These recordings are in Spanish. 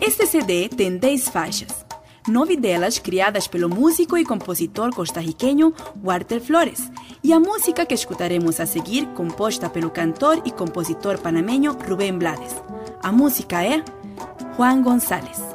Este CD tem 10 faixas, nove delas criadas pelo músico e compositor costarriquenho Walter Flores, e a música que escutaremos a seguir, composta pelo cantor e compositor panameño Rubén Blades. A música é Juan González.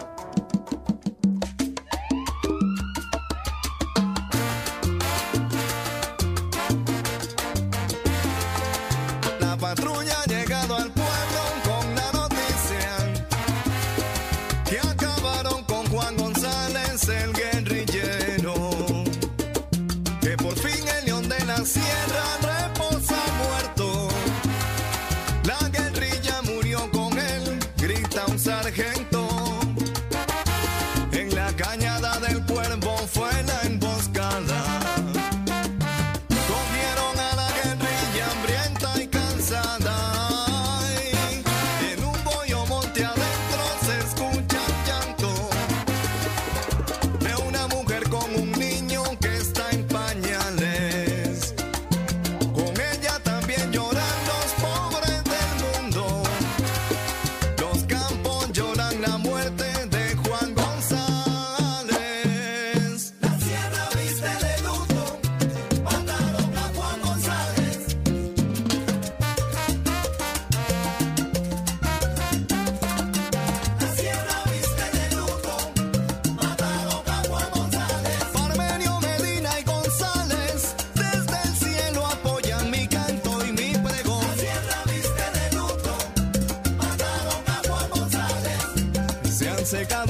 se cansa.